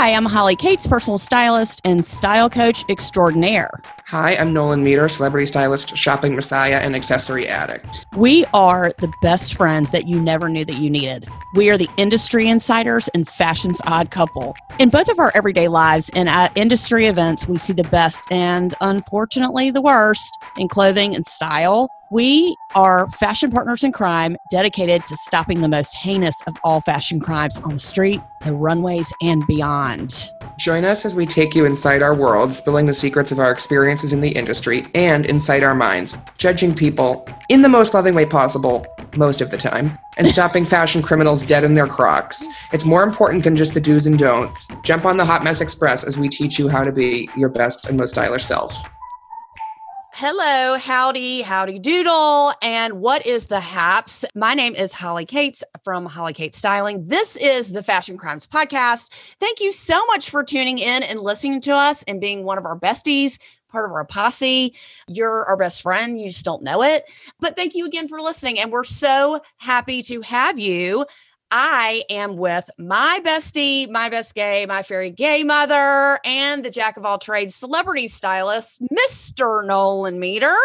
Hi, I'm Holly Cates, personal stylist and style coach extraordinaire. Hi, I'm Nolan Meter, celebrity stylist, shopping messiah, and accessory addict. We are the best friends that you never knew that you needed. We are the industry insiders and fashion's odd couple. In both of our everyday lives and at industry events, we see the best and unfortunately the worst in clothing and style. We are fashion partners in crime dedicated to stopping the most heinous of all fashion crimes on the street, the runways, and beyond. Join us as we take you inside our world, spilling the secrets of our experiences in the industry and inside our minds, judging people in the most loving way possible most of the time, and stopping fashion criminals dead in their crocs. It's more important than just the do's and don'ts. Jump on the Hot Mess Express as we teach you how to be your best and most stylish self. Hello, howdy, howdy doodle. And what is the haps? My name is Holly Cates from Holly Cates Styling. This is the Fashion Crimes Podcast. Thank you so much for tuning in and listening to us and being one of our besties, part of our posse. You're our best friend. You just don't know it. But thank you again for listening. And we're so happy to have you. I am with my bestie, my best gay, my fairy gay mother, and the jack of all trades celebrity stylist, Mr. Nolan Meter.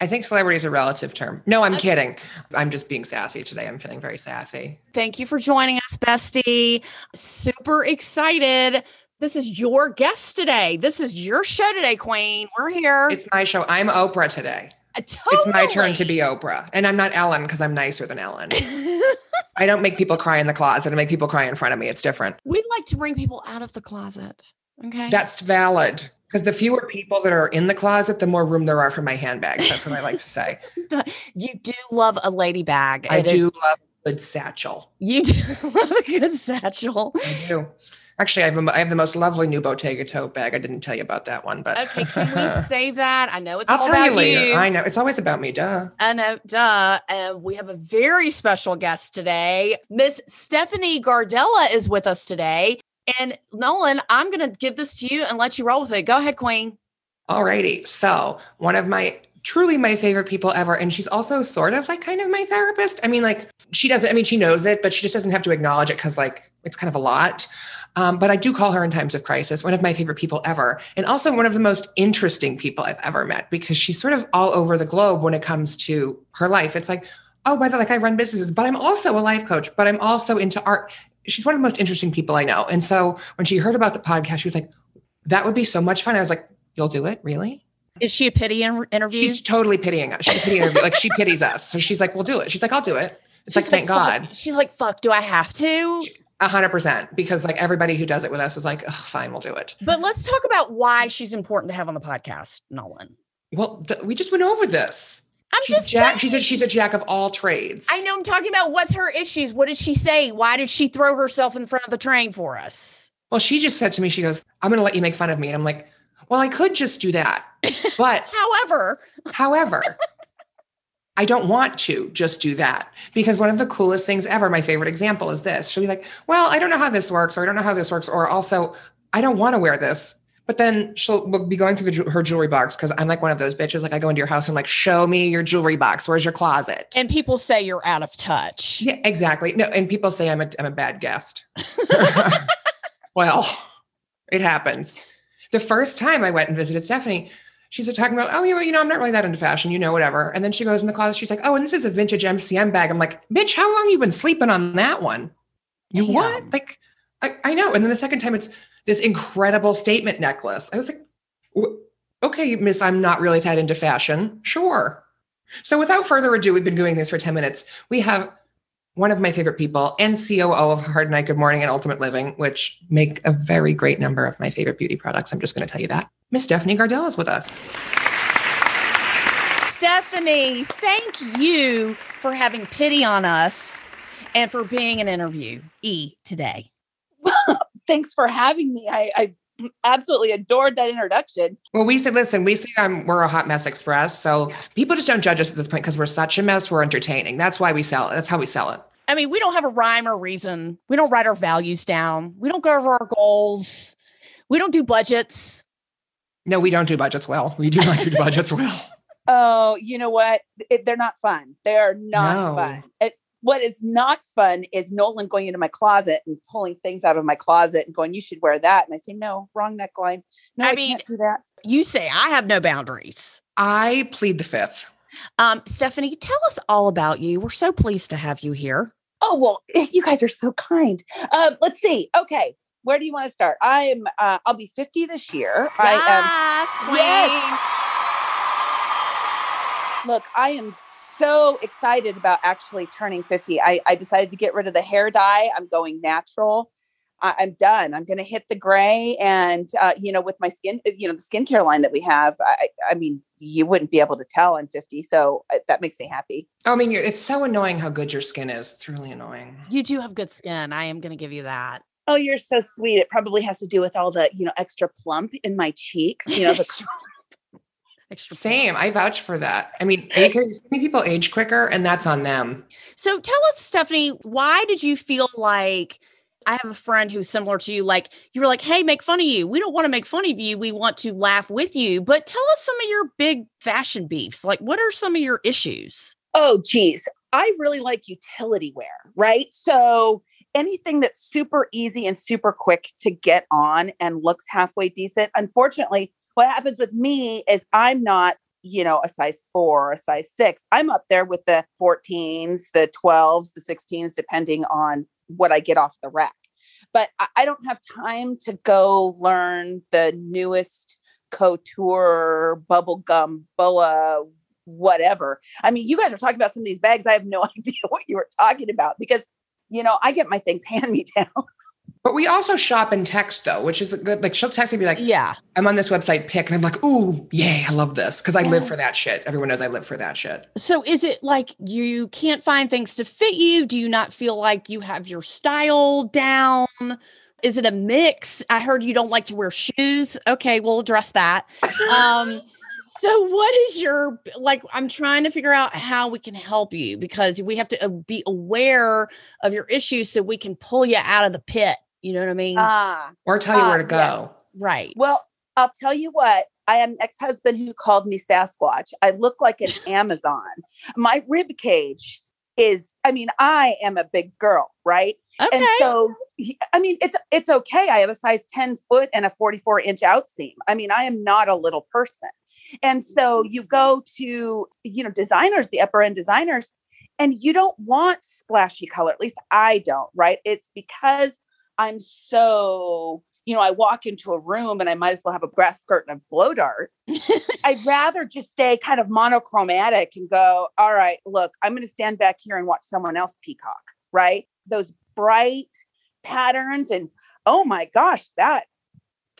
I think celebrity is a relative term. No, I'm kidding. I'm just being sassy today. I'm feeling very sassy. Thank you for joining us, bestie. Super excited. This is your guest today. This is your show today, Queen. We're here. It's my show. I'm Oprah today. Uh, totally. It's my turn to be Oprah. And I'm not Ellen because I'm nicer than Ellen. I don't make people cry in the closet. I make people cry in front of me. It's different. We'd like to bring people out of the closet. Okay. That's valid. Because the fewer people that are in the closet, the more room there are for my handbags. That's what I like to say. you do love a lady bag. I It do is- love a good satchel. you do love a good satchel. I do. Actually, I have, a, I have the most lovely new Bottega tote bag. I didn't tell you about that one, but Okay, can we save that? I know it's. I'll tell you later. you. I know. It's always about me, duh. I know, duh. And we have a very special guest today. Miss Stephanie Gardella is with us today. And Nolan, I'm going to give this to you and let you roll with it. Go ahead, Queen. Alrighty. So one of my truly my favorite people ever. And she's also sort of like kind of my therapist. I mean, like she doesn't, I mean, she knows it, but she just doesn't have to acknowledge it because like it's kind of a lot. Um, but I do call her in times of crisis, one of my favorite people ever. And also one of the most interesting people I've ever met because she's sort of all over the globe when it comes to her life. It's like, oh, by the like I run businesses, but I'm also a life coach, but I'm also into art. She's one of the most interesting people I know. And so when she heard about the podcast, she was like, that would be so much fun. I was like, you'll do it? Really? Is she a pity in- interview? She's totally pitying us. She's a pity interview. Like she pities us. So she's like, we'll do it. She's like, I'll do it. It's like, She's thank fuck- God. She's like, fuck, do I have to? A hundred percent. Because like everybody who does it with us is like, oh, fine, we'll do it. But let's talk about why she's important to have on the podcast, Nolan. Well, th- we just went over this. I'm She's just jack. She's a she's a jack of all trades. I know I'm talking about what's her issues. What did she say? Why did she throw herself in front of the train for us? well, she just said to me, she goes, I'm gonna let you make fun of me. And I'm like, well, I could just do that. But However, However, I don't want to just do that because one of the coolest things ever, my favorite example is this. She'll be like, Well, I don't know how this works, or I don't know how this works, or also, I don't want to wear this. But then she'll we'll be going through the, her jewelry box because I'm like one of those bitches. Like, I go into your house and I'm like, Show me your jewelry box. Where's your closet? and people say you're out of touch. Yeah, exactly. No, and people say I'm a, I'm a bad guest. well, it happens. The first time I went and visited Stephanie, she's talking about, oh, you know, you know, I'm not really that into fashion, you know, whatever. And then she goes in the closet, she's like, oh, and this is a vintage MCM bag. I'm like, bitch, how long you been sleeping on that one? You Damn. what? Like, I, I know. And then the second time, it's this incredible statement necklace. I was like, okay, miss, I'm not really that into fashion. Sure. So without further ado, we've been doing this for 10 minutes. We have one of my favorite people and COO of Hard Night Good Morning and Ultimate Living, which make a very great number of my favorite beauty products. I'm just going to tell you that. Miss Stephanie Gardella is with us. Stephanie, thank you for having pity on us and for being an interview E today. thanks for having me. I, I absolutely adored that introduction. Well, we say, listen, we say um, we're a hot mess express. So Yeah. people just don't judge us at this point because we're such a mess. We're entertaining. That's why we sell it. That's how we sell it. I mean, we don't have a rhyme or reason. We don't write our values down. We don't go over our goals. We don't do budgets. No, we don't do budgets well. We do not do budgets well. Oh, you know what? It, they're not fun. They are not No. fun. It, what is not fun is Nolan going into my closet and pulling things out of my closet and going, "You should wear that." And I say, "No, wrong neckline. No, I, I mean, can't do that." You say I have no boundaries. I plead the fifth. Um, Stephanie, tell us all about you. We're so pleased to have you here. Oh well, you guys are so kind. Um, let's see. Okay, where do you want to start? I'm. Uh, I'll be 50 this year. Yes, I am. queen. Yes. Look, I am so excited about actually turning 50. I, I decided to get rid of the hair dye. I'm going natural. I, am done. I'm going to hit the gray. And, uh, you know, with my skin, uh, you know, the skincare line that we have, I, I mean, you wouldn't be able to tell I'm 50. So uh, that makes me happy. Oh, I mean, it's so annoying how good your skin is. It's really annoying. You do have good skin. I am going to give you that. Oh, you're so sweet. It probably has to do with all the, you know, extra plump in my cheeks. You know, the Extra Same. I vouch for that. I mean, many people age quicker, and that's on them. So tell us, Stephanie, why did you feel like I have a friend who's similar to you? Like you were like, hey, make fun of you. We don't want to make fun of you. We want to laugh with you. But tell us some of your big fashion beefs. Like, what are some of your issues? Oh, geez. I really like utility wear, right? So anything that's super easy and super quick to get on and looks halfway decent. Unfortunately, what happens with me is I'm not, you know, a size four a size six. I'm up there with the 14s, the 12s, the 16s, depending on what I get off the rack. But I don't have time to go learn the newest couture, bubblegum, boa, whatever. I mean, you guys are talking about some of these bags. I have no idea what you were talking about because, you know, I get my things hand me down. But we also shop and text though, which is good. Like she'll text me be like, "Yeah, I'm on this website pick," and I'm like, "Ooh, yay, I love this," because I live for that shit. Everyone knows I live for that shit. So is it like you can't find things to fit you? Do you not feel like you have your style down? Is it a mix? I heard you don't like to wear shoes. Okay, we'll address that. Um, so what is your like i'm trying to figure out how we can help you because we have to uh, be aware of your issues so we can pull you out of the pit you know what I mean? Ah. Uh, or tell you uh, where to go. Yes. Right. Well, I'll tell you what. I had an ex-husband who called me Sasquatch. I look like an Amazon. My rib cage is, I mean, I am a big girl, right? Okay. And so I mean, it's it's okay. I have a size 10 foot and a 44 inch outseam. I mean, I am not a little person. And so mm-hmm. you go to, you know, designers, the upper end designers, and you don't want splashy color. At least I don't, right? It's because I'm so, you know, I walk into a room and I might as well have a grass skirt and a blow dart. I'd rather just stay kind of monochromatic and go, all right, look, I'm going to stand back here and watch someone else peacock, right? Those bright patterns and oh my gosh, that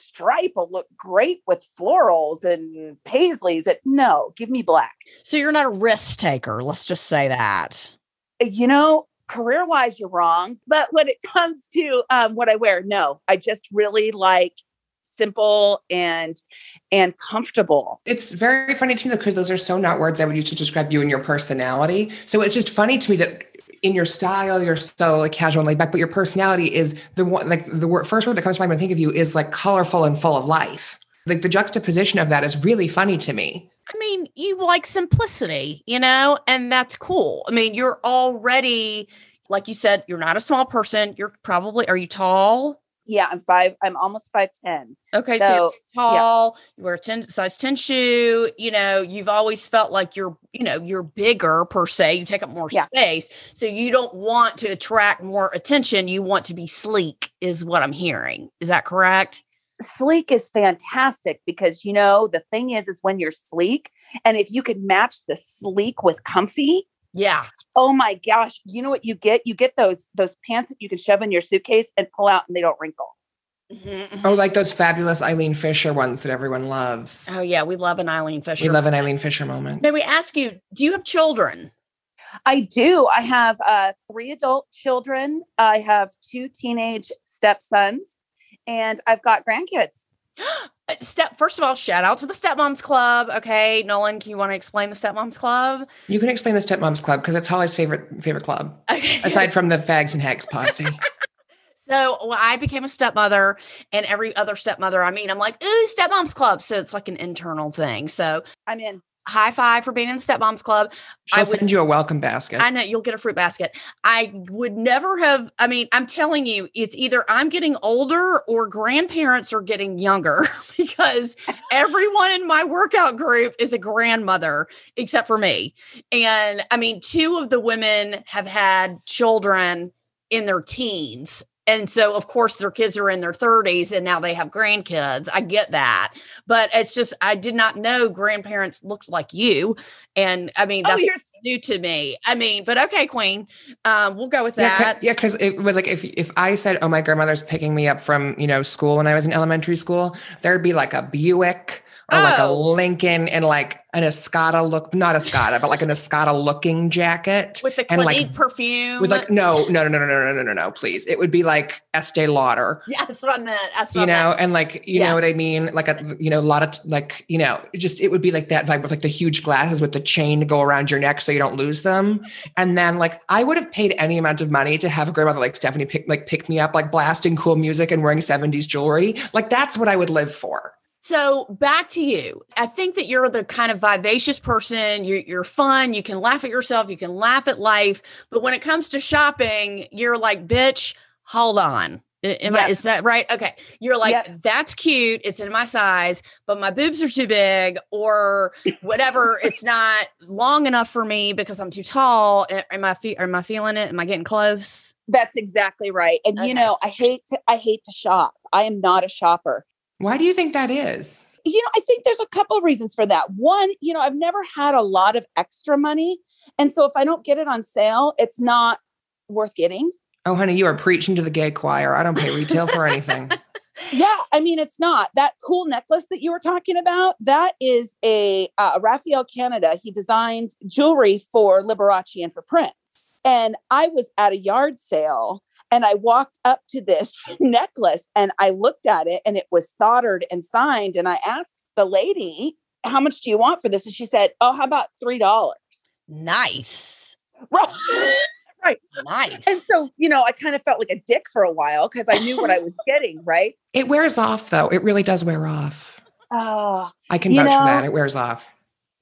stripe will look great with florals and paisleys. It, no, give me black. So you're not a risk taker. Let's just say that. You know, career wise, you're wrong. But when it comes to um, what I wear, no, I just really like simple and and comfortable. It's very funny to me because those are so not words I would use to describe you and your personality. So it's just funny to me that in your style, you're so like casual and laid back, but your personality is the one like the word, first word that comes to mind when I think of you is like colorful and full of life. Like the juxtaposition of that is really funny to me. I mean, you like simplicity, you know, and that's cool. I mean, you're already, like you said, you're not a small person. You're probably, are you tall? Yeah, I'm five. I'm almost five ten. Okay, so, so tall. Yeah. You wear a ten size ten shoe. You know, you've always felt like you're, you know, you're bigger per se. You take up more yeah. space, so you don't want to attract more attention. You want to be sleek, is what I'm hearing. Is that correct? sleek is fantastic because you know the thing is is when you're sleek and if you could match the sleek with comfy yeah oh my gosh you know what you get you get those those pants that you can shove in your suitcase and pull out and they don't wrinkle mm-hmm, mm-hmm. Oh, like those fabulous Eileen Fisher ones that everyone loves. Oh yeah, we love an Eileen Fisher. We love an Eileen Fisher moment. May we ask you, do you have children? I do. I have uh, three adult children. I have two teenage stepsons and I've got grandkids. Uh, step first of all, shout out to the Stepmoms Club. Okay, Nolan, can you want to explain the Stepmoms Club? You can explain the Stepmoms Club because it's Holly's favorite favorite club. Okay. Aside from the Fags and Hags posse. So well, I became a stepmother, and every other stepmother I mean, I'm like, ooh, stepmoms club. So it's like an internal thing. So I'm in. High five for being in the stepmoms club. She'll I would- send you a welcome basket. I know you'll get a fruit basket. I would never have. I mean, I'm telling you, it's either I'm getting older or grandparents are getting younger because everyone in my workout group is a grandmother except for me. And I mean, two of the women have had children in their teens. And so, of course, their kids are in their 30s and now they have grandkids. I get that. But it's just, I did not know grandparents looked like you. And I mean, Oh, that's you're new to me. I mean, but okay, Queen. Um, we'll go with that. yeah, because it was like if if I said, "Oh, my grandmother's picking me up from you know school when I was in elementary school," there'd be like a Buick or like a Oh. Lincoln and like an Escada look, not Escada, but like an Escada looking jacket with the and like perfume. with like no, no, no, no, no, no, no, no, no, please. It would be like Estee Lauder. yeah, that's what I meant. That's what You know, and like you Yes. know what I mean, like a you know a lot of like you know, just it would be like that vibe with like the huge glasses with the chain to go around your neck so you don't lose them. And then like I would have paid any amount of money to have a grandmother like Stephanie pick like pick me up like blasting cool music and wearing 70s jewelry. Like that's what I would live for. So back to you. I think that you're the kind of vivacious person. You're, you're fun. You can laugh at yourself. You can laugh at life. But when it comes to shopping, you're like, bitch, hold on. Am I, is that right? Okay. You're like, Yep. that's cute. It's in my size, but my boobs are too big or whatever. it's not long enough for me because I'm too tall. Am I, fe- am I feeling it? Am I getting close? That's exactly right. And Okay. you know, I hate to I hate to shop. I am not a shopper. Why do you think that is? You know, I think there's a couple of reasons for that. One, you know, I've never had a lot of extra money. And so if I don't get it on sale, it's not worth getting. Oh, honey, you are preaching to the gay choir. I don't pay retail for anything. Yeah, I mean, it's not that cool necklace that you were talking about. That is a uh, Raphael Canada. He designed jewelry for Liberace and for Prince. And I was at a yard sale and I walked up to this necklace and I looked at it and it was soldered and signed. And I asked the lady, How much do you want for this? And she said, Oh, how about $3? Nice. Right. right. Nice. And so, you know, I kind of felt like a dick for a while because I knew what I was getting. Right. It wears off though. It really does wear off. Oh, I can You vouch for that. It wears off.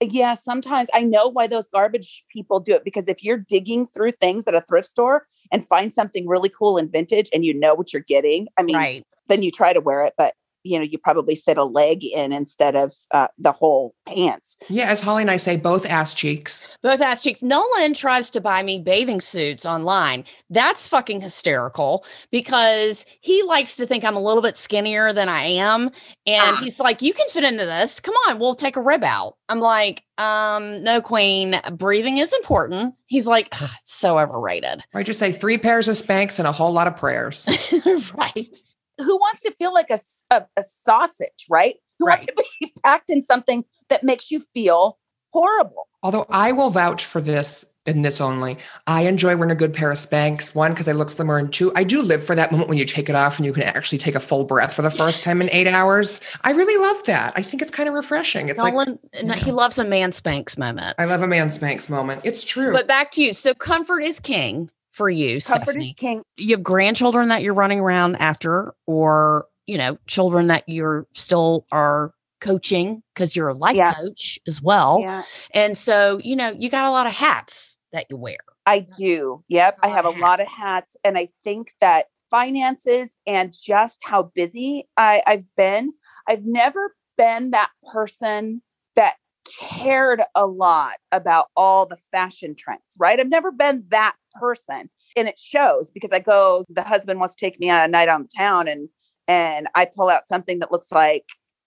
yeah, sometimes I know why those garbage people do it because if you're digging through things at a thrift store and find something really cool and vintage and you know what you're getting, I mean, right. then you try to wear it, but you know, you probably fit a leg in instead of uh, the whole pants. Yeah, as Holly and I say, both ass cheeks. Both ass cheeks. Nolan tries to buy me bathing suits online. That's fucking hysterical because he likes to think I'm a little bit skinnier than I am. And Ah. he's like, You can fit into this. Come on, we'll take a rib out. I'm like, um, no, queen. Breathing is important. He's like, it's so overrated. I just say three pairs of Spanx and a whole lot of prayers. right. Who wants to feel like a a sausage, right? Who wants to be packed in something that makes you feel horrible? Although I will vouch for this in this only. I enjoy wearing a good pair of Spanx. One, because I look slimmer, and two, I do live for that moment when you take it off and you can actually take a full breath for the first time in eight hours. I really love that. I think it's kind of refreshing. It's like no, he loves a man Spanx moment. I love a man Spanx moment. It's true. But back to you. So comfort is king for you. Comfort is king. you have grandchildren that you're running around after or you know children that you're still are coaching because you're a life Yeah. coach as well Yeah, and so you know you got a lot of hats that you wear I do. Yep. I have a lot of hats. And I think that finances and just how busy I, I've been, I've never been that person that cared a lot about all the fashion trends, right? I've never been that person. And it shows because I go, the husband wants to take me on a night on the town and and I pull out something that looks like,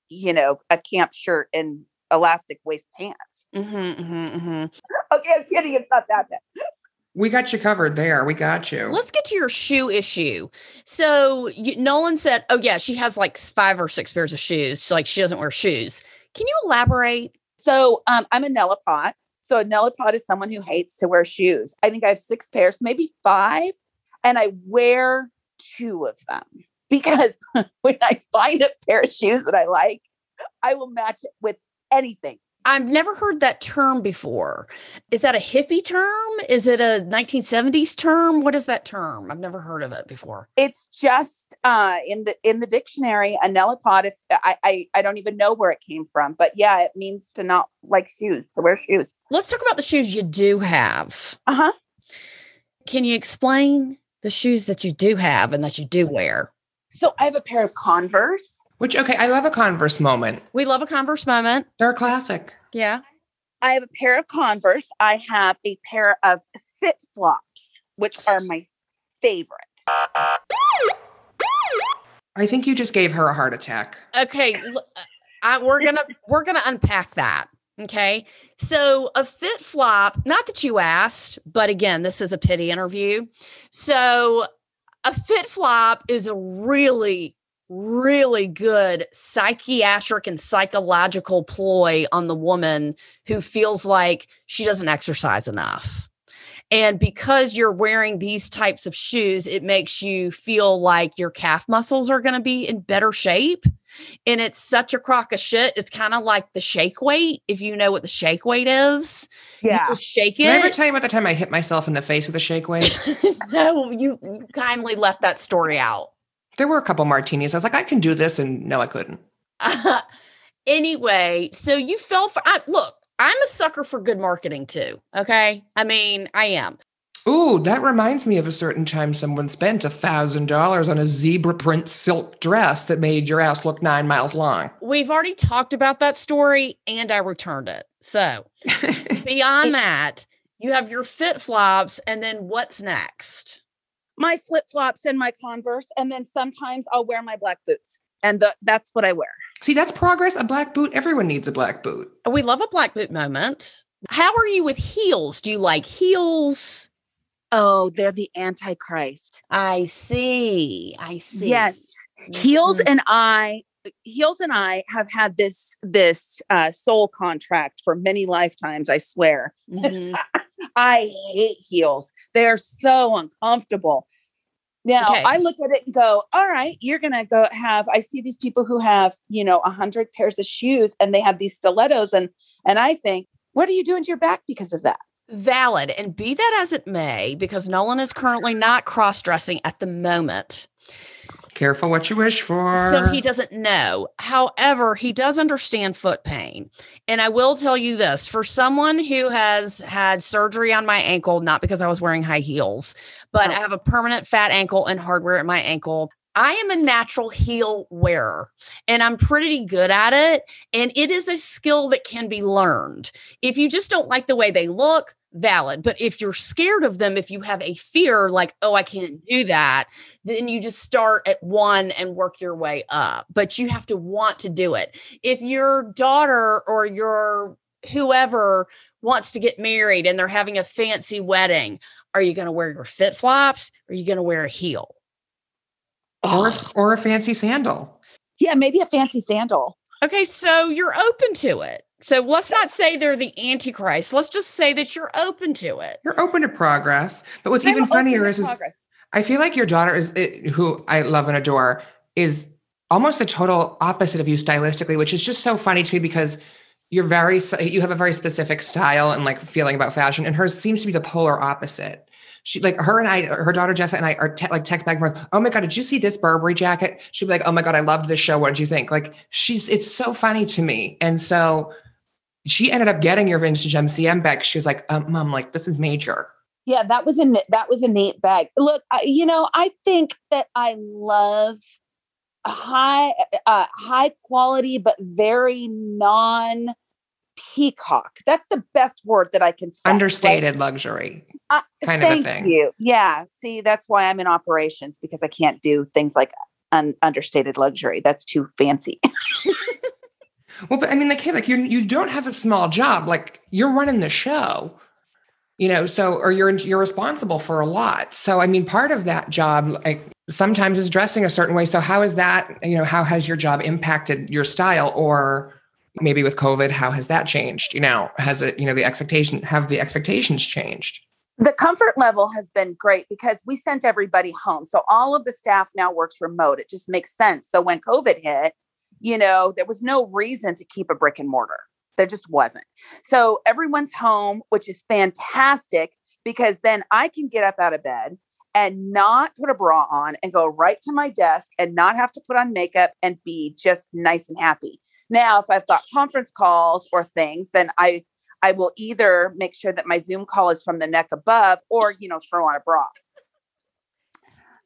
you know, a camp shirt and elastic waist pants. mm-hmm, mm-hmm, mm-hmm. Okay, I'm kidding. It's not that bad. we got you covered there. We got you. let's get to your shoe issue so you, nolan said oh yeah she has like five or six pairs of shoes so, like she doesn't wear shoes can you elaborate So um, I'm a Nelipot. So a Nelipot is someone who hates to wear shoes. I think I have six pairs, maybe five, and I wear two of them because when I find a pair of shoes that I like, I will match it with anything. I've never heard that term before. Is that a hippie term? Is it a 1970s term? What is that term? I've never heard of it before. It's just uh, in the in the dictionary a Nelipot. If I, I I don't even know where it came from, but yeah, it means to not like shoes to wear shoes. Let's talk about the shoes you do have. Uh huh. Can you explain the shoes that you do have and that you do wear? So I have a pair of Converse. Which okay, I love a Converse moment. We love a Converse moment. They're a classic. Yeah. I have a pair of Converse. I have a pair of Fit Flops, which are my favorite. I think you just gave her a heart attack. Okay, l- uh, I, we're gonna we're gonna unpack that. Okay, so a fit flop. Not that you asked, but again, this is a pity interview. So a fit flop is a really really good psychiatric and psychological ploy on the woman who feels like she doesn't exercise enough. And because you're wearing these types of shoes, it makes you feel like your calf muscles are going to be in better shape. And it's such a crock of shit. It's kind of like the shake weight, if you know what the shake weight is. Yeah. shake Did I ever it. tell you about the time I hit myself in the face with a shake weight? no, you kindly left that story out. There were a couple martinis. I was like, I can do this, and no, I couldn't. anyway, so you fell for I, look, I'm a sucker for good marketing too. Okay. I mean, I am. Ooh, that reminds me of a certain time someone spent a thousand dollars on a zebra print silk dress that made your ass look nine miles long. We've already talked about that story and I returned it. So beyond that, you have your fit flops, and then what's next? My flip flops and my Converse, and then sometimes I'll wear my black boots, and the, that's what I wear. See, that's progress. A black boot. Everyone needs a black boot. We love a black boot moment. How are you with heels? Do you like heels? Oh, they're the Antichrist. I see. I see. Yes. Heels Mhm. and I Heels and I have had this this uh, soul contract for many lifetimes. I swear. Mhm. I hate heels. They're so uncomfortable. Now Okay. I look at it and go, all right, you're gonna go have. I see these people who have, you know, a hundred pairs of shoes and they have these stilettos, and and I think, what are you doing to your back because of that? Valid. And be that as it may, because Nolan is currently not cross dressing at the moment. Careful what you wish for. So he doesn't know. However, he does understand foot pain. And I will tell you this for someone who has had surgery on my ankle, not because I was wearing high heels, but Oh. I have a permanent fat ankle and hardware at my ankle. I am a natural heel wearer and I'm pretty good at it. And it is a skill that can be learned. If you just don't like the way they look, valid. But if you're scared of them, if you have a fear like, oh, I can't do that, then you just start at one and work your way up. But you have to want to do it. If your daughter or your whoever wants to get married and they're having a fancy wedding, are you going to wear your fit flops are you going to wear a heel? Or, or a fancy sandal. yeah, maybe a fancy sandal. Okay, so you're open to it. So let's not say they're the antichrist. Let's just say that you're open to it. You're open to progress. But what's I'm even funnier is, is. I feel like your daughter is, it, who I love and adore, is almost the total opposite of you stylistically, which is just so funny to me because you're very, you have a very specific style and like feeling about fashion, and hers seems to be the polar opposite. She like her and I, her daughter Jessa and I are te- like text back and forth. Oh my god, did you see this Burberry jacket? She'd be like, Oh my god, I loved this show. What did you think? Like she's, it's so funny to me, and so she ended up getting your vintage MCM back. She was like, um, "Mom, like this is major." Yeah, that was a that was a neat bag. Look, I, you know, I think that I love high uh, high quality but very non peacock. That's the best word that I can say. right? Understated luxury. Uh, kind of a thank thing. you. Yeah. See, that's why I'm in operations because I can't do things like un- understated luxury. That's too fancy. Well, but I mean, like, hey, like you you don't have a small job. Like you're running the show, you know. So, or you're you're responsible for a lot. So, I mean, part of that job, like sometimes is dressing a certain way. So, how is that? You know, how has your job impacted your style, or maybe with COVID, how has that changed? You know, has it? You know, the expectation have the expectations changed? the comfort level has been great because we sent everybody home. So all of the staff now works remote. It just makes sense. So when COVID hit, you know, there was no reason to keep a brick and mortar. There just wasn't. So everyone's home, which is fantastic because then I can get up out of bed and not put a bra on and go right to my desk and not have to put on makeup and be just nice and happy. Now, if I've got conference calls or things, then I I will either make sure that my Zoom call is from the neck above or, you know, throw on a bra.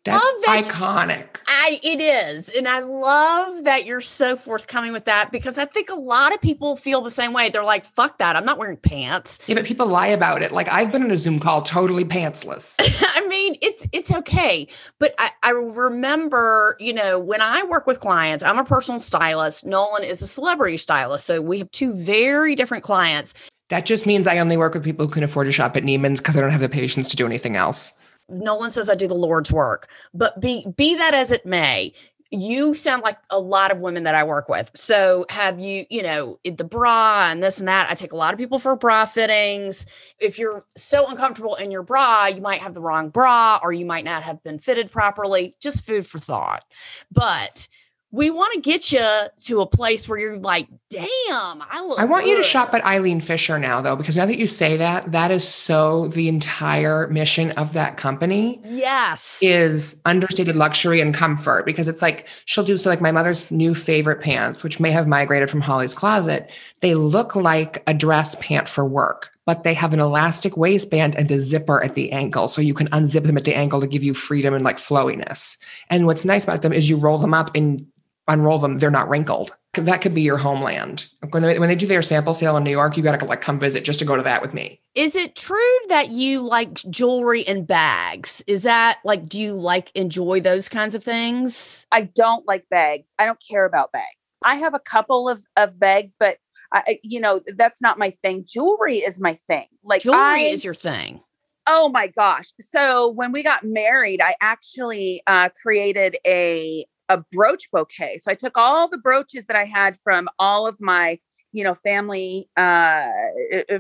That's that. iconic. I it is. And I love that you're so forthcoming with that because I think a lot of people feel the same way. They're like, fuck that. I'm not wearing pants. Yeah, but people lie about it. Like I've been in a Zoom call totally pantsless. I mean, it's it's okay. But I, I remember, you know, when I work with clients, I'm a personal stylist. Nolan is a celebrity stylist. So we have two very different clients. That just means I only work with people who can afford to shop at Neiman's because I don't have the patience to do anything else. Nolan says I do the Lord's work, but be be that as it may, you sound like a lot of women that I work with. So have you, you know, the bra and this and that. I take a lot of people for bra fittings. If you're so uncomfortable in your bra, you might have the wrong bra or you might not have been fitted properly. Just food for thought. But we want to get you to a place where you're like, damn, I look. I want good. you to shop at Eileen Fisher now, though, because now that you say that, that is so the entire mission of that company Yes. is understated luxury and comfort. Because it's like she'll do so, like my mother's new favorite pants, which may have migrated from Holly's closet. They look like a dress pant for work, but they have an elastic waistband and a zipper at the ankle. So you can unzip them at the ankle to give you freedom and like flowiness. And what's nice about them is you roll them up and unroll them, they're not wrinkled. That could be your homeland. When they, when they do their sample sale in New York, you got to like come visit just to go to that with me. Is it true that you like jewelry and bags? Is that like, do you like enjoy those kinds of things? I don't like bags. I don't care about bags. I have a couple of of bags, but I, you know, that's not my thing. Jewelry is my thing. Like Jewelry I, is your thing. oh my gosh. So when we got married, I actually uh, created a a brooch bouquet. So I took all the brooches that I had from all of my, you know, family uh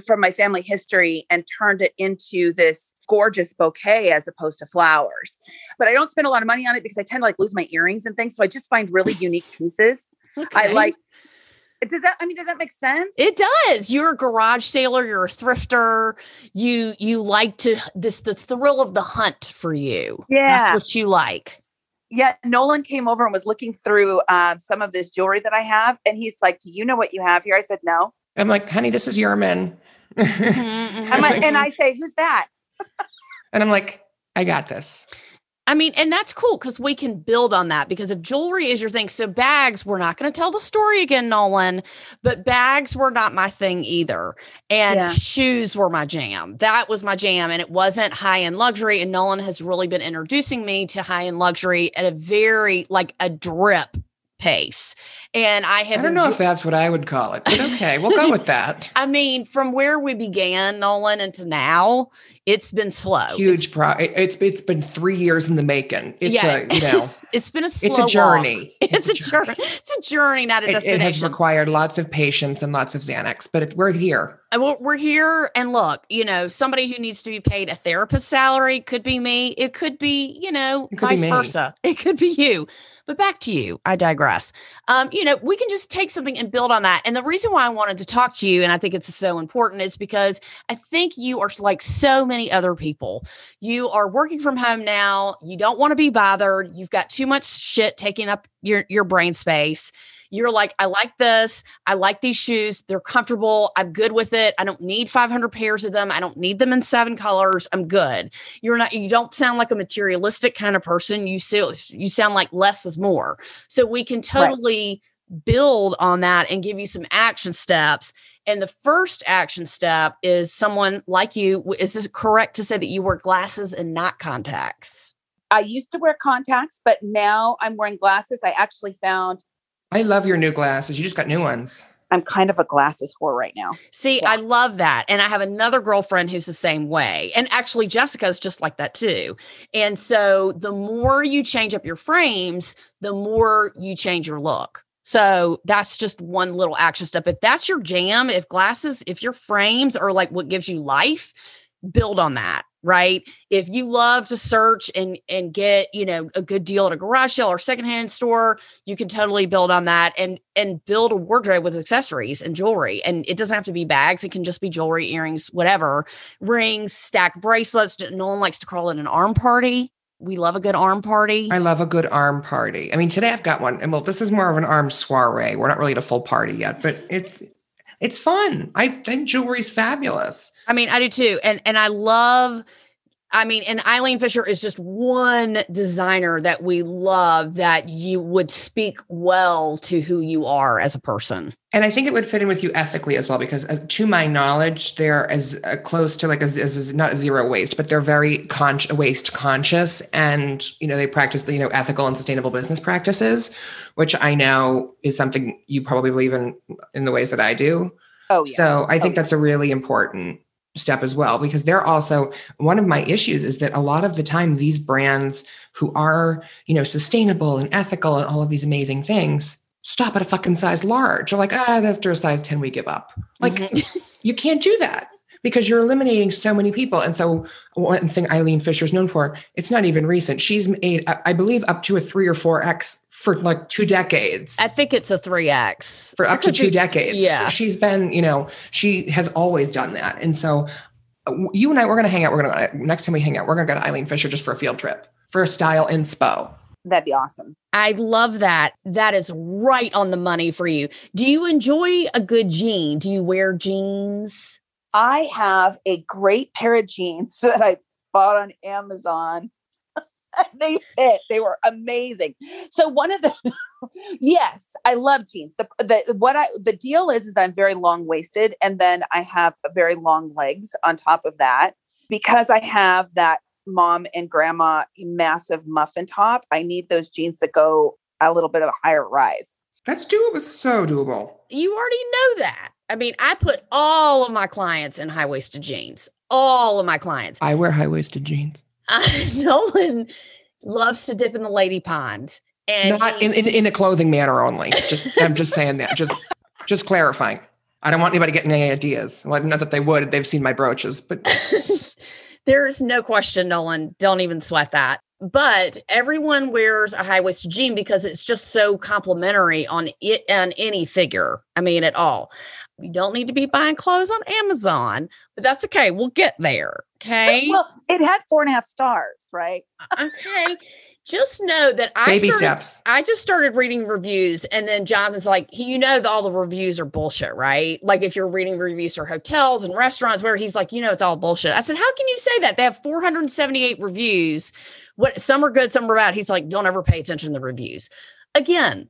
from my family history and turned it into this gorgeous bouquet as opposed to flowers. But I don't spend a lot of money on it because I tend to like lose my earrings and things. So I just find really unique pieces. Okay. I like does that I mean does that make sense? It does. You're a garage sailor. You're a thrifter. You you like to this the thrill of the hunt for you. Yeah. that's what you like. Yeah, Nolan came over and was looking through um, some of this jewelry that I have, and he's like, "Do you know what you have here?" I said, "No." I'm like, honey, this is Yerman. Mhm, I'm mhm. like, and I say, "Who's that?" and I'm like, I got this. I mean, and that's cool because we can build on that because if jewelry is your thing, so bags, we're not going to tell the story again, Nolan, but bags were not my thing either. And Yeah. shoes were my jam. That was my jam. And it wasn't high end luxury. And Nolan has really been introducing me to high end luxury at a very like a drip pace. And I have I don't know enjo- if that's what I would call it, but okay, we'll go with that. I mean, from where we began, Nolan, into now, it's been slow. It's- Huge pro. it- It's it's been three years in the making. It's Yeah. a you know, it's been a slow it's a journey. It's, a journey. It's a journey, not a It, it has required lots of patience and lots of Xanax, but it's we're here. Uh, well, we're here and look, you know, somebody who needs to be paid a therapist salary could be me. It could be, you know, could vice versa. It could be you. But back to you. I digress. Um, you know, we can just take something and build on that. And the reason why I wanted to talk to you, and I think it's so important, is because I think you are like so many other people. You are working from home now. You don't want to be bothered. You've got too much shit taking up your your brain space. You're like, I like this. I like these shoes. They're comfortable. I'm good with it. I don't need 500 pairs of them. I don't need them in seven colors. I'm good. You're not, you don't sound like a materialistic kind of person. You still, you sound like less is more. So we can totally build on that and give you some action steps. And the first action step is someone like you. Is this correct to say that you wear glasses and not contacts? I used to wear contacts, but now I'm wearing glasses. I actually found I love your new glasses. You just got new ones. I'm kind of a glasses whore right now. See, Yeah. I love that. And I have another girlfriend who's the same way. And actually, Jessica's just like that too. And so the more you change up your frames, the more you change your look. So that's just one little action step. If that's your jam, if glasses, if your frames are like what gives you life, build on that. Right? If you love to search and and get, you know, a good deal at a garage sale or secondhand store, you can totally build on that and and build a wardrobe with accessories and jewelry. And it doesn't have to be bags, it can just be jewelry, earrings, whatever. Rings, stacked bracelets. No one likes to call it an arm party. We love a good arm party. I love a good arm party. I mean, today I've got one, and well, this is more of an arm soiree. We're not really at a full party yet, but it it's fun. I think jewelry's fabulous. I mean, I do too. And and I love I mean, and Eileen Fisher is just one designer that we love that you would speak well to who you are as a person. And I think it would fit in with you ethically as well, because uh, to my knowledge, they're as uh, close to like as, as not zero waste, but they're very con- waste conscious, and you know they practice the you know ethical and sustainable business practices, which I know is something you probably believe in in the ways that I do. Oh yeah. So I think Oh, that's a really important step as well because they're also one of my issues is that a lot of the time these brands who are you know sustainable and ethical and all of these amazing things stop at a fucking size large. Or like ah after a size 10 we give up. Like Mhm. you can't do that because you're eliminating so many people. And so one thing eileen fisher's known for it's not even recent. She's made i believe up to a three or four x for like two decades I think it's a 3X. for up to two decades. yeah. So she's been, you know, she has always done that. And so uh, you and I, we're going to hang out. We're going to, next time we hang out, we're going to go to Eileen Fisher just for a field trip for a style inspo. that'd be awesome. I love that. That is right on the money for you. Do you enjoy a good jean? Do you wear jeans? I have a great pair of jeans that I bought on Amazon. they fit. They were amazing. So one of the yes, I love jeans. The the what I the deal is is that I'm very long waisted and then I have very long legs on top of that because I have that mom and grandma massive muffin top. I need those jeans that go a little bit of a higher rise. That's doable. It's so doable. You already know that. I mean, I put all of my clients in high waisted jeans. All of my clients. I wear high waisted jeans. Uh, Nolan loves to dip in the lady pond. And Not he- in, in, in a clothing manner only. Just, I'm just saying that. Just, just clarifying. I don't want anybody getting any ideas. Well, not that they would. They've seen my brooches, but There's no question, Nolan. Don't even sweat that. But everyone wears a high waisted jean because it's just so complimentary on it on any figure. I mean, at all. You don't need to be buying clothes on Amazon, but that's okay. We'll get there. Okay. Well, it had four and a half stars, right? Uh, okay. Just know that I baby started- steps. I just started reading reviews, and then Jonathan's like, he, you know, that all the reviews are bullshit, right? Like if you're reading reviews for hotels and restaurants, where he's like, you know, it's all bullshit. I said, how can you say that? They have 478 reviews. What some are good, some are bad. He's like, don't ever pay attention to the reviews. Again,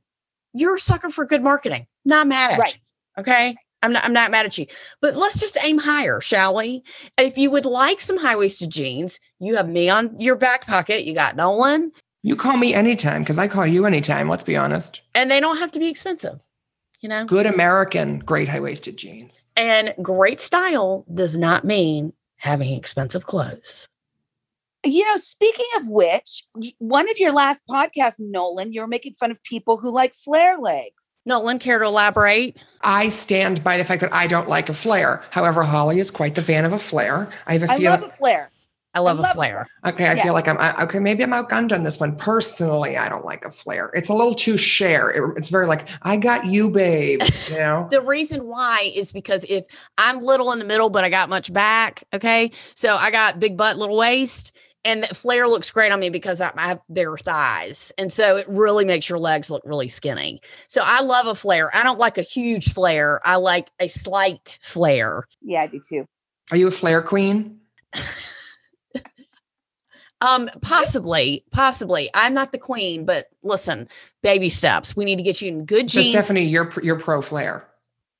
you're a sucker for good marketing. Not mad at Right. you. Okay. I'm not, I'm not mad at you, but let's just aim higher, shall we? And if you would like some high waisted jeans, you have me on your back pocket. You got Nolan, You call me anytime because I call you anytime. Let's be honest. and they don't have to be expensive, you know? Good American, great high waisted jeans. And great style does not mean having expensive clothes. You know, speaking of which, one of your last podcasts, Nolan, you were making fun of people who like flare legs. Nolan, care to elaborate? I stand by the fact that I don't like a flare. However, Holly is quite the fan of a flare. I have a I feel. love a flare. I love love a a flare. okay, I Yeah. feel like I'm I, okay. Maybe I'm outgunned on this one. Personally, I don't like a flare. It's a little too Cher. It- it's very like I got you, babe. You know. The reason why is because if I'm little in the middle, but I got much back, okay? So I got big butt, little waist, and that flare looks great on me because I I have bigger thighs. And so it really makes your legs look really skinny. So I love a flare. I don't like a huge flare. I like a slight flare. Yeah, I do too. Are you a flare queen? Um, possibly, possibly. I'm not the queen, but listen, baby steps. We need to get you in good So jeans. Stephanie, you're you're pro flare.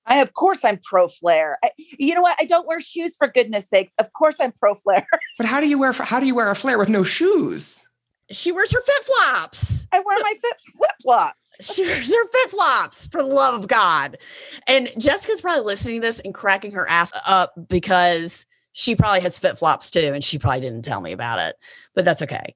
I of course I'm pro flare. You know what? I don't wear shoes for goodness sakes. Of course I'm pro flare. But how do you wear how do you wear a flare with no shoes? she wears her flip flops. I wear my flip flops. She wears her flip flops for the love of God. And Jessica's probably listening to this and cracking her ass up because she probably has flip flops too, and she probably didn't tell me about it. But that's okay.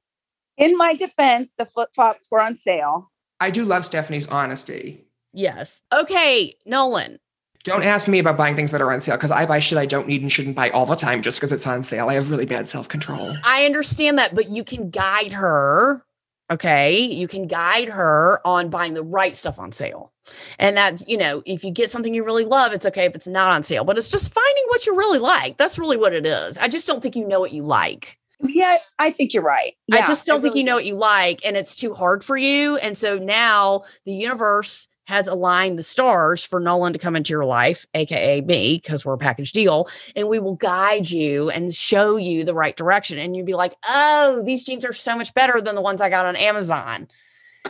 In my defense, the flip flops were on sale. I do love Stephanie's honesty. Yes. Okay, Nolan. Don't ask me about buying things that are on sale because I buy shit I don't need and shouldn't buy all the time just because it's on sale. I have really bad self control. I understand that, but you can guide her. Okay. You can guide her on buying the right stuff on sale. And that's, you know, if you get something you really love, it's okay if it's not on sale, but it's just finding what you really like. That's really what it is. I just don't think you know what you like. Yeah, I think you're right. I just don't think really you know what you like and it's too hard for you. And so now the universe has aligned the stars for Nolan to come into your life, aka me, because we're a package deal, and we will guide you and show you the right direction. And you'd be like, oh, these jeans are so much better than the ones I got on Amazon.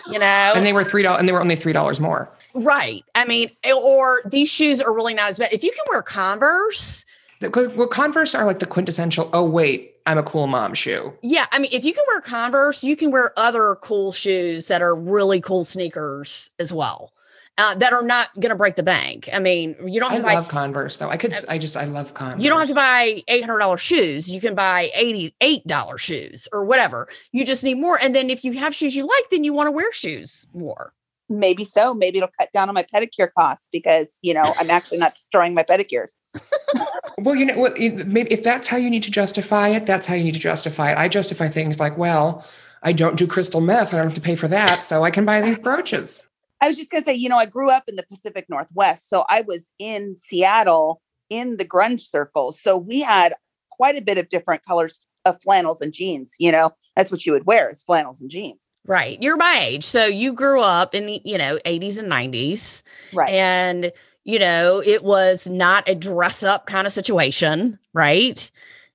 You know, And they were three dollars and they were only three dollars more. right. I mean, or these shoes are really not as bad. If you can wear Converse, The- Well, Converse are like the quintessential, oh wait, I'm a cool mom shoe. Yeah, I mean, if you can wear Converse, you can wear other cool shoes that are really cool sneakers as well. Uh, that are not going to break the bank. I mean, you don't I have to buy love Converse though. I could I just I love Converse. you don't have to buy eight hundred dollars shoes. You can buy eighty eight dollars shoes or whatever. You just need more. And then if you have shoes you like, then you want to wear shoes more. Maybe so. Maybe it'll cut down on my pedicure costs because, you know, I'm actually not destroying my pedicures. Well, you know what? it- Maybe if that's how you need to justify it, that's how you need to justify it. I justify things like, well, I don't do crystal meth. I don't have to pay for that, so I can buy these brooches. I was just going to say, you know, I grew up in the Pacific Northwest. So I was in Seattle in the grunge circles. So we had quite a bit of different colors of flannels and jeans. You know, that's what you would wear is flannels and jeans. Right. You're my age. So you grew up in the, you know, 80s and 90s. Right. And, you know, it was not a dress up kind of situation, right?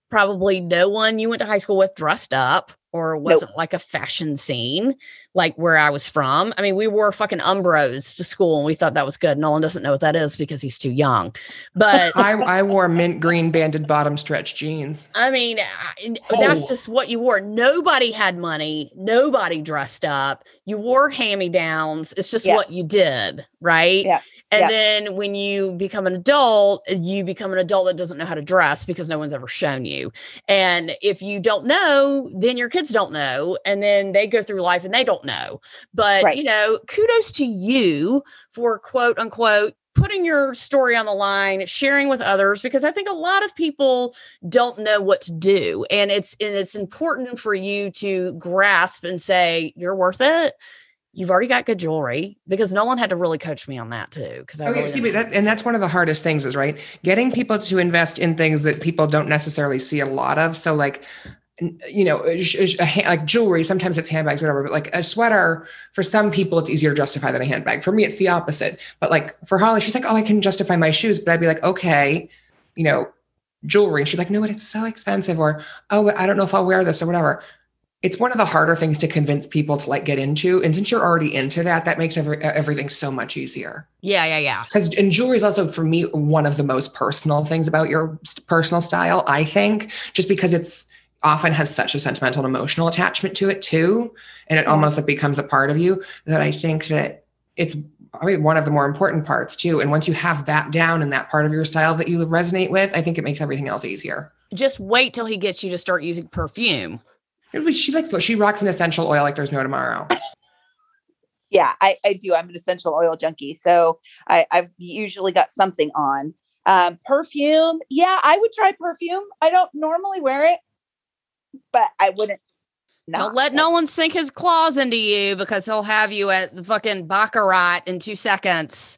Probably no one you went to high school with dressed up or wasn't like a fashion scene like where I was from. I mean, we wore fucking Umbros to school and we thought that was good. Nolan doesn't know what that is because he's too young. But I, I wore mint green banded bottom stretch jeans. I mean, I- and that's Oh. just what you wore. Nobody had money. Nobody dressed up. You wore hand downs. It's just Yeah. what you did, right? Yeah. And Yeah. then when you become an adult, you become an adult that doesn't know how to dress because no one's ever shown you. And if you don't know, then your kids don't know. And then they go through life and they don't know. But, Right. you know, kudos to you for quote unquote putting your story on the line, sharing with others, because I think a lot of people don't know what to do. And it's and it's important for you to grasp and say, you're worth it. You've already got good jewelry because no one had to really coach me on that too. Because I Okay, really see, but that, and that's one of the hardest things is right getting people to invest in things that people don't necessarily see a lot of. So like, you know, a like jewelry. Sometimes it's handbags, whatever. But like a sweater, for some people, it's easier to justify than a handbag. For me, it's the opposite. But like for Holly, she's like, oh, I can justify my shoes. But I'd be like, okay, you know, jewelry. And she's like, no, but it's so expensive. Or oh, I don't know if I'll wear this or whatever. It's one of the harder things to convince people to like get into. And since you're already into that, that makes every, uh, everything so much easier Yeah, yeah, yeah. because and jewelry is also for me one of the most personal things about your personal style i think just because it's often has such a sentimental and emotional attachment to it too and it Yeah. almost like becomes a part of you that i think that it's I mean, one of the more important parts too and once you have that down and that part of your style that you resonate with i think it makes everything else easier Just wait till he gets you to start using perfume. She like she rocks an essential oil like there's no tomorrow yeah, I, I do. I'm an essential oil junkie. So I, I've usually got something on. Um, perfume. Yeah, I would try perfume. I don't normally wear it, but I wouldn't. Don't Not. let Nolan sink his claws into you because he'll have you at the fucking Baccarat in two seconds.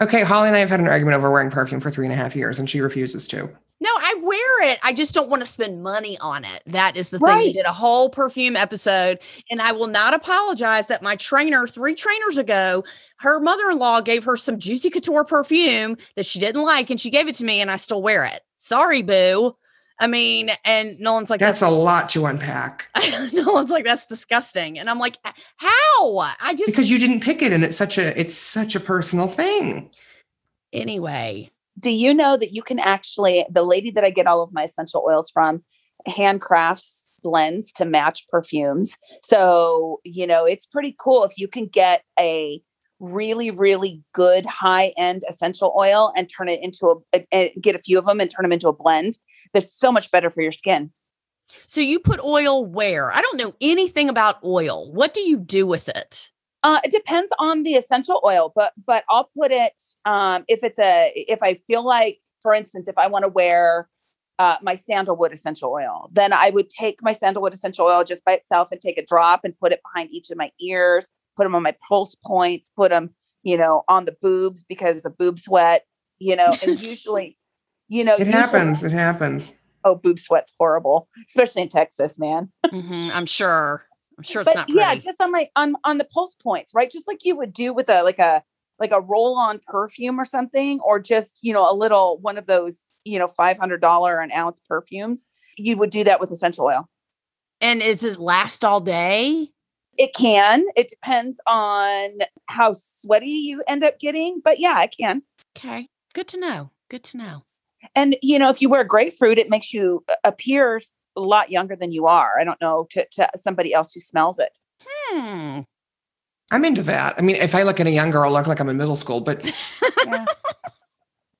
okay holly and i have had an argument over wearing perfume for three and a half years and she refuses to No, I wear it. I just don't want to spend money on it. That is the thing. We did a whole perfume episode, and I will not apologize that my trainer, three trainers ago, her mother in law gave her some Juicy Couture perfume that she didn't like, and she gave it to me, and I still wear it. Sorry, boo. I mean, and Nolan's like, that's a lot to unpack Nolan's like, that's disgusting. And I'm like, how? I just, because you didn't pick it and it's such a it's such a personal thing anyway. Do you know that you can actually the lady that i get all of my essential oils from handcrafts blends to match perfumes so you know it's pretty cool if you can get a really really good high end essential oil and turn it into a, a- get a few of them and turn them into a blend that's so much better for your skin So you put oil where? I don't know anything about oil. What do you do with it? Uh, it depends on the essential oil, but but I'll put it um, if it's a if I feel like, for instance, if I want to wear uh, my sandalwood essential oil, then I would take my sandalwood essential oil just by itself and take a drop and put it behind each of my ears, put them on my pulse points, put them, you know, on the boobs because the boob sweat, you know, and usually, you know, It usually- happens. It happens. Oh, boob sweat's horrible, especially in Texas, man. Mhm, I'm sure. I'm sure it's but not yeah, just on my on on the pulse points, right? Just like you would do with a like a like a roll on perfume or something, or just you know a little one of those you know five hundred dollar an ounce perfumes. You would do that with essential oil. and is it last all day? It can. It depends on how sweaty you end up getting, but yeah, it can. Okay. Good to know. Good to know. And you know, if you wear grapefruit, it makes you uh, appear a lot younger than you are. I don't know to, to somebody else who smells it. Hmm. I'm into that. I mean, if I look at a young girl, I look like I'm in middle school, but Yeah.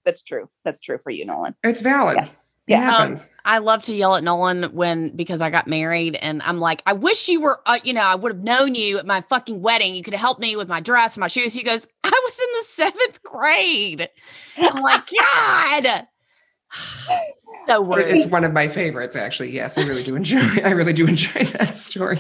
That's true. That's true for you, Nolan. it's valid. Yeah. It Yeah. happens. I love to yell at Nolan when because I got married and I'm like, I wish you were, uh, you know, I would have known you at my fucking wedding. You could have helped me with my dress and my shoes. He goes, I was in the seventh grade. I'm like, God. So It- rude. It's one of my favorites, actually. Yes, I really do enjoy. I really do enjoy that story.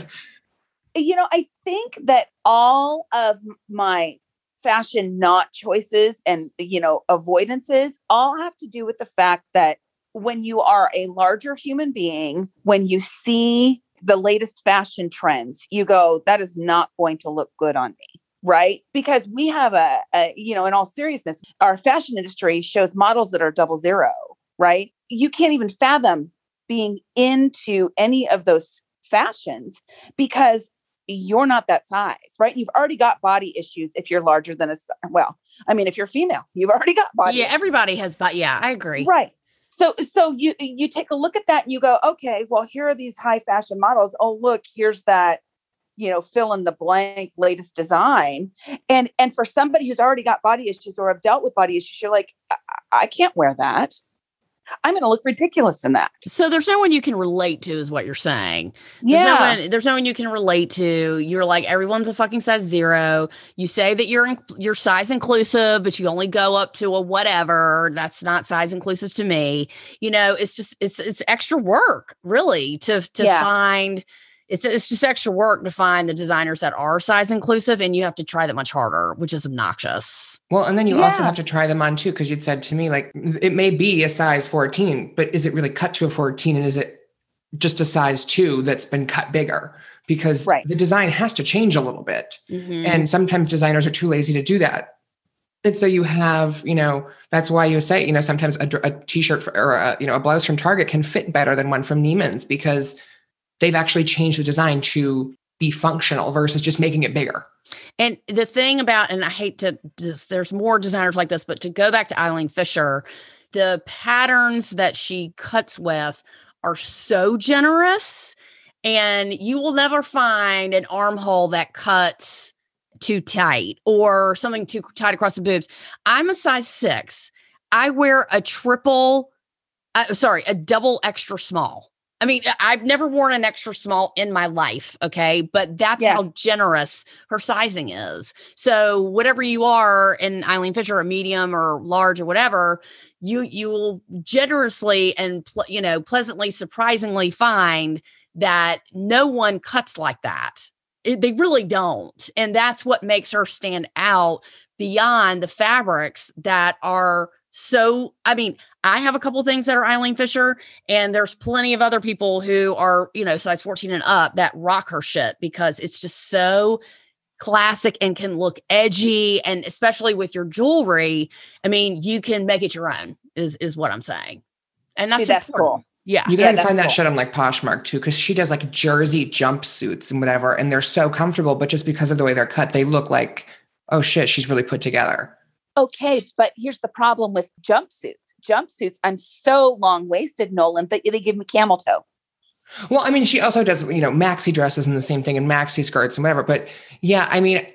you know, I think that all of my fashion not choices and, you know, avoidances all have to do with the fact that when you are a larger human being, when you see the latest fashion trends, you go, that is not going to look good on me. Right. Because we have a, a, you know, in all seriousness, our fashion industry shows models that are double zero. Right. You can't even fathom being into any of those fashions because you're not that size, right? You've already got body issues if you're larger than a well, I mean if you're female, you've already got body yeah, issues. everybody has, but yeah, I agree. right. So so you you take a look at that and you go, okay, well here are these high fashion models. Oh, look, here's that you know fill in the blank latest design and and for somebody who's already got body issues or have dealt with body issues you're like i, I can't wear that i'm going to look ridiculous in that So there's no one you can relate to, is what you're saying. There's yeah no one, there's no one you can relate to. You're like everyone's a fucking size zero. You say that you're in, you're size inclusive, but you only go up to a whatever. That's not size inclusive to me. You know, it's just it's it's extra work, really, to to Yeah. find. It's it's just extra work to find the designers that are size inclusive, and you have to try that much harder, which is obnoxious. Well, and then you also have to try them on too, because you'd said to me, like, it may be a size 14, but is it really cut to a 14? And is it just a size two that's been cut bigger? Because Right. the design has to change a little bit. Mhm. And sometimes designers are too lazy to do that. And so you have, you know, that's why you say, you know, sometimes a, dr- a t-shirt for, or a, you know, a blouse from Target can fit better than one from Neiman's because they've actually changed the design to be functional versus just making it bigger. And the thing about, and I hate to, there's more designers like this, but to go back to Eileen Fisher, the patterns that she cuts with are so generous, and you will never find an armhole that cuts too tight or something too tight across the boobs. I'm a size six. I wear a triple, uh, sorry, a double extra small. I mean, I've never worn an extra small in my life. Okay. But that's Yeah. how generous her sizing is. So whatever you are in Eileen Fisher, a medium or large or whatever, you you will generously and ple- you know pleasantly surprisingly find that no one cuts like that. It- they really don't, and that's what makes her stand out beyond the fabrics that are so. I mean, I have a couple things that are Eileen Fisher, and there's plenty of other people who are you know size 14 and up that rock her shit because it's just so classic and can look edgy and especially with your jewelry i mean you can make it your own is is what i'm saying and that's See, that's important. cool. yeah You Yeah, gotta that's find that cool. shit on like Poshmark too, because she does like jersey jumpsuits and whatever, and they're so comfortable, but just because of the way they're cut, they look like, oh shit, she's really put together. Okay, but here's the problem with jumpsuits. Jumpsuits, I'm so long waisted, Nolan, that they give me camel toe. Well, I mean, she also does, you know, maxi dresses and the same thing and maxi skirts and whatever. But yeah, I mean,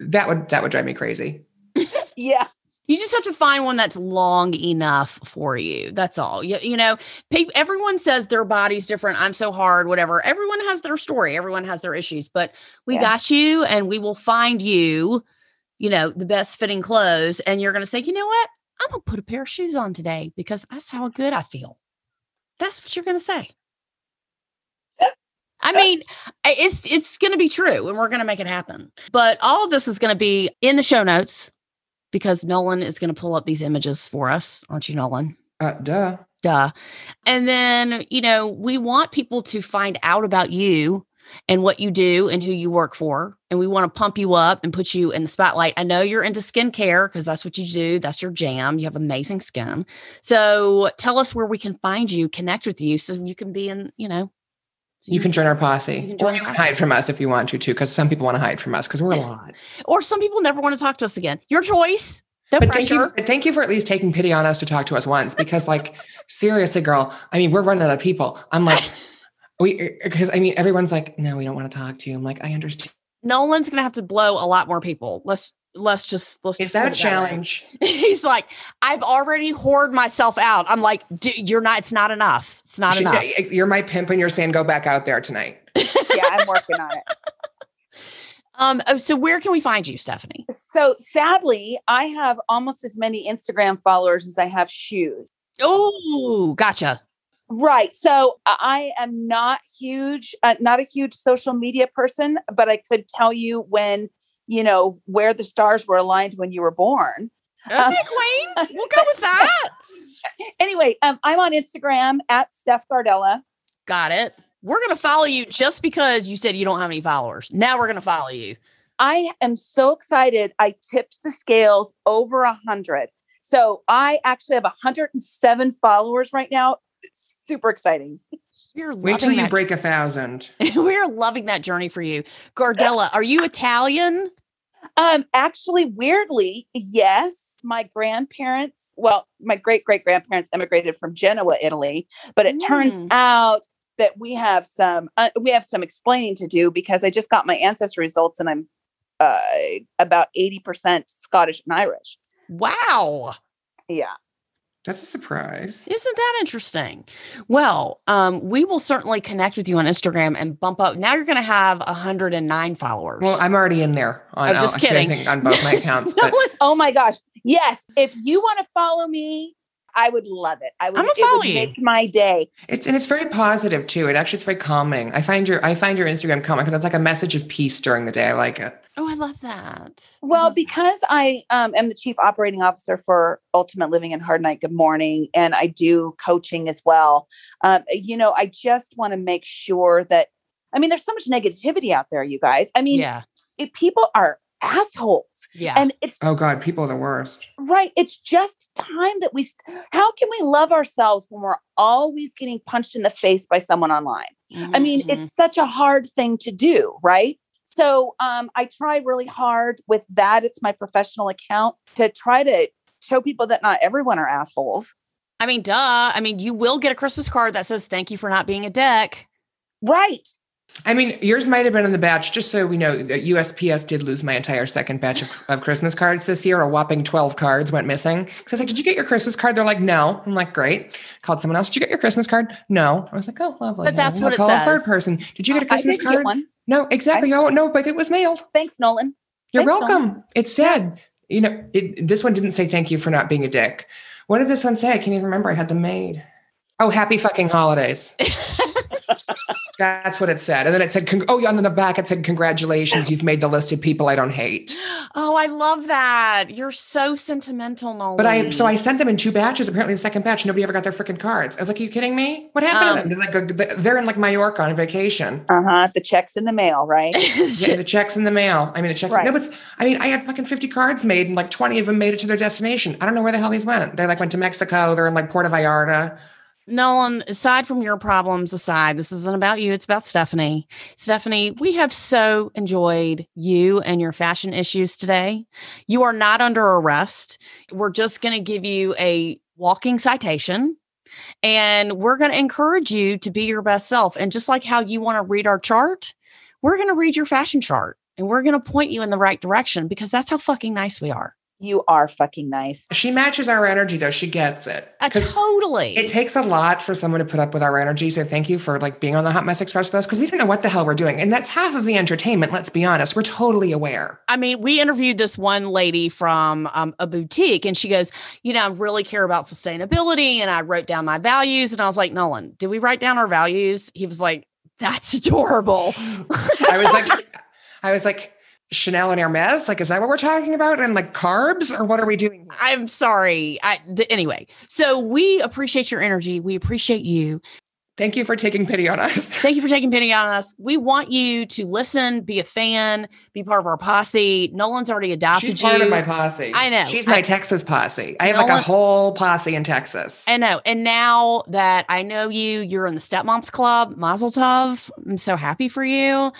that would that would drive me crazy. Yeah. You just have to find one that's long enough for you. That's all. You, you know, pe- everyone says their body's different. I'm so hard, whatever. Everyone has their story, everyone has their issues, but we Yeah. got you and we will find you, you know, the best fitting clothes. And you're going to say, you know what? I'm going to put a pair of shoes on today because that's how good I feel. That's what you're going to say. I mean, it's it's going to be true, and we're going to make it happen. But all of this is going to be in the show notes because Nolan is going to pull up these images for us, aren't you, Nolan? Uh, duh. Duh. And then, you know, we want people to find out about you and what you do and who you work for. And we want to pump you up and put you in the spotlight. I know you're into skincare because that's what you do. That's your jam. You have amazing skin. So tell us where we can find you, connect with you so you can be in, you know, so You can join our posse. You or you can hide from us if you want to, too, because some people want to hide from us because we're a lot. or some people never want to talk to us again. Your choice. No but thank you, pressure. thank you for at least taking pity on us to talk to us once because, like, seriously, girl, I mean, we're running out of people. I'm like, we, because I mean, everyone's like, no, we don't want to talk to you. I'm like, I understand. Nolan's gonna have to blow a lot more people. Let's let's just let's Is just that a put it challenge? He's like, I've already whored myself out. I'm like, "D- you're not. It's not enough. It's not Should- enough. You're my pimp and you're saying go back out there tonight. yeah, I'm working on it. Um. oh, So where can we find you, Stephanie? So sadly, I have almost as many Instagram followers as I have shoes. Oh, gotcha. Right. So uh, I am not huge, uh, not a huge social media person, but I could tell you when, you know, where the stars were aligned when you were born. Okay, Um, Queen. We'll go with that. Anyway, um, I'm on Instagram at Steph Gardella. Got it. We're gonna follow you just because you said you don't have any followers. Now we're gonna follow you. I am so excited. I tipped the scales over a hundred. So I actually have 107 followers right now. It's super exciting. We're Wait till you that. break a thousand. We're loving that journey for you, Gardella. Are you Italian? Um, actually, weirdly, yes. My grandparents, well, my great great grandparents immigrated from Genoa, Italy, but it turns Mm. out that we have some uh, we have some explaining to do because I just got my ancestry results and I'm uh, about eighty percent Scottish and Irish. Wow. Yeah, That's a surprise. Isn't that interesting? Well, um, we will certainly connect with you on Instagram and bump up. Now you're going to have 109 followers. Well, I'm already in there. On, I'm just uh, kidding. on both my accounts. No, But Oh my gosh. Yes. If you want to follow me, I would love it. I would, I'ma it would make my day. it's and it's very positive too. It actually it's very calming. I find your I find your Instagram calming because that's like a message of peace during the day. I like it. oh, I love that. I Well, love that. because I um, am the chief operating officer for Ultimate Living and Hard Night Good Morning, and I do coaching as well. Um, you know, I just want to make sure that, I mean, there's so much negativity out there, you guys. I mean, yeah, if people are assholes. yeah. And it's Oh God, people are the worst. right. It's just time that we, how can we love ourselves when we're always getting punched in the face by someone online? I mean, Mhm. it's such a hard thing to do, right? So um, I try really hard with that. It's my professional account to try to show people that not everyone are assholes. I mean, duh. I mean, you will get a Christmas card that says "Thank you for not being a dick." Right. I mean, yours might have been in the batch, just so we know that USPS did lose my entire second batch of, of Christmas cards this year. A whopping 12 cards went missing. So I was like, Did you get your Christmas card? They're like, No. I'm like, Great. Called someone else. Did you get your Christmas card? No. I was like, Oh, lovely. But that's what it call a third person. Did you get a Christmas card? one. No, exactly. oh, no, but it was mailed. Thanks, Nolan. You're Thanks, Nolan. welcome. It said, you know, it, this one didn't say thank you for not being a dick. What did this one say? I can't even remember. I had them made. Oh, happy fucking holidays. That's what it said. And then it said, con- oh, yeah, and on the back it said, congratulations, you've made the list of people I don't hate. Oh, I love that. You're so sentimental, Nolan. But I, so I sent them in two batches. Apparently, the second batch, nobody ever got their freaking cards. I was like, are you kidding me? What happened Um, to them? They're, like, they're in like Mallorca on vacation. Uh huh. The checks in the mail, right? Yeah, the checks in the mail. I mean, the checks. Right. No, but I mean, I had fucking 50 cards made and like 20 of them made it to their destination. I don't know where the hell these went. They like went to Mexico. They're in like Puerto Vallarta. Nolan, aside from your problems aside, this isn't about you. It's about Stephanie. Stephanie, we have so enjoyed you and your fashion issues today. You are not under arrest. We're just going to give you a walking citation and we're going to encourage you to be your best self. And just like how you want to read our chart, we're going to read your fashion chart and we're going to point you in the right direction because that's how fucking nice we are. You are fucking nice. She matches our energy though. She gets it. Uh, 'Cause totally. It takes a lot for someone to put up with our energy. So thank you for like being on the Hot Mess Express with us because we don't know what the hell we're doing. And that's half of the entertainment. Let's be honest. We're totally aware. I mean, we interviewed this one lady from um, a boutique, and she goes, You know, I really care about sustainability. And I wrote down my values. And I was like, Nolan, did we write down our values? He was like, That's adorable. I was like, I was like, Chanel and Hermes? Like, is that what we're talking about? And like carbs or what are we doing? I'm sorry. I, th- anyway, so we appreciate your energy. We appreciate you. Thank you for taking pity on us. Thank you for taking pity on us. We want you to listen, be a fan, be part of our posse. Nolan's already adopted She's you. part of my posse. I know. She's my I- Texas posse. I have like a whole posse in Texas. I know. And now that I know you, you're in the Stepmoms Club, Mazel Tov. I'm so happy for you.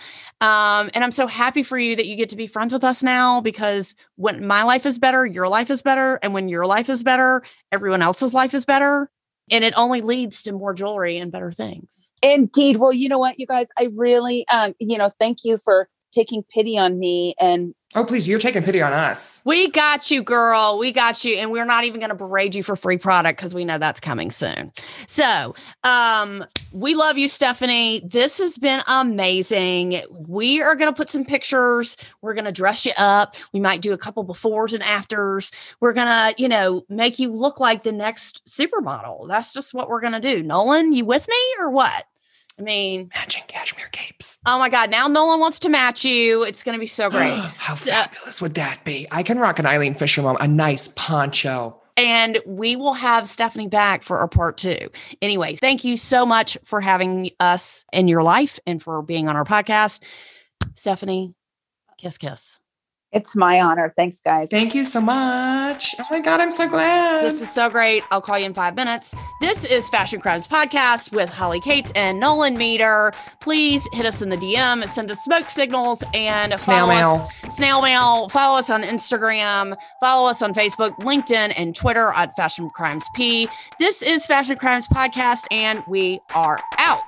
Um, and I'm so happy for you that you get to be friends with us now because when my life is better, your life is better. And when your life is better, everyone else's life is better. And it only leads to more jewelry and better things. Indeed. Well, you know what, you guys, I really, um, you know, thank you for taking pity on me and oh, please, you're taking pity on us. We got you, girl. We got you. And we're not even going to berate you for free product because we know that's coming soon. So, um, we love you, Stephanie. This has been amazing. We are going to put some pictures. We're going to dress you up. We might do a couple befores and afters. We're going to, you know, make you look like the next supermodel. That's just what we're going to do. Nolan, you with me or what? I mean, Matching cashmere capes. oh my God. Now Nolan wants to match you. It's going to be so great. How fabulous would that be? I can rock an Eileen Fisher mom, a nice poncho. and we will have Stephanie back for our part two. Anyway, thank you so much for having us in your life and for being on our podcast. Stephanie, kiss, kiss. It's my honor. Thanks, guys. Thank you so much. Oh my God, I'm so glad. This is so great. I'll call you in five minutes. This is Fashion Crimes Podcast with Holly Cates and Nolan Meter. Please hit us in the DM, send us smoke signals, and Snail follow mail. us- snail mail. Follow us on Instagram. Follow us on Facebook, LinkedIn, and Twitter at Fashion Crimes P. This is Fashion Crimes Podcast, and we are out.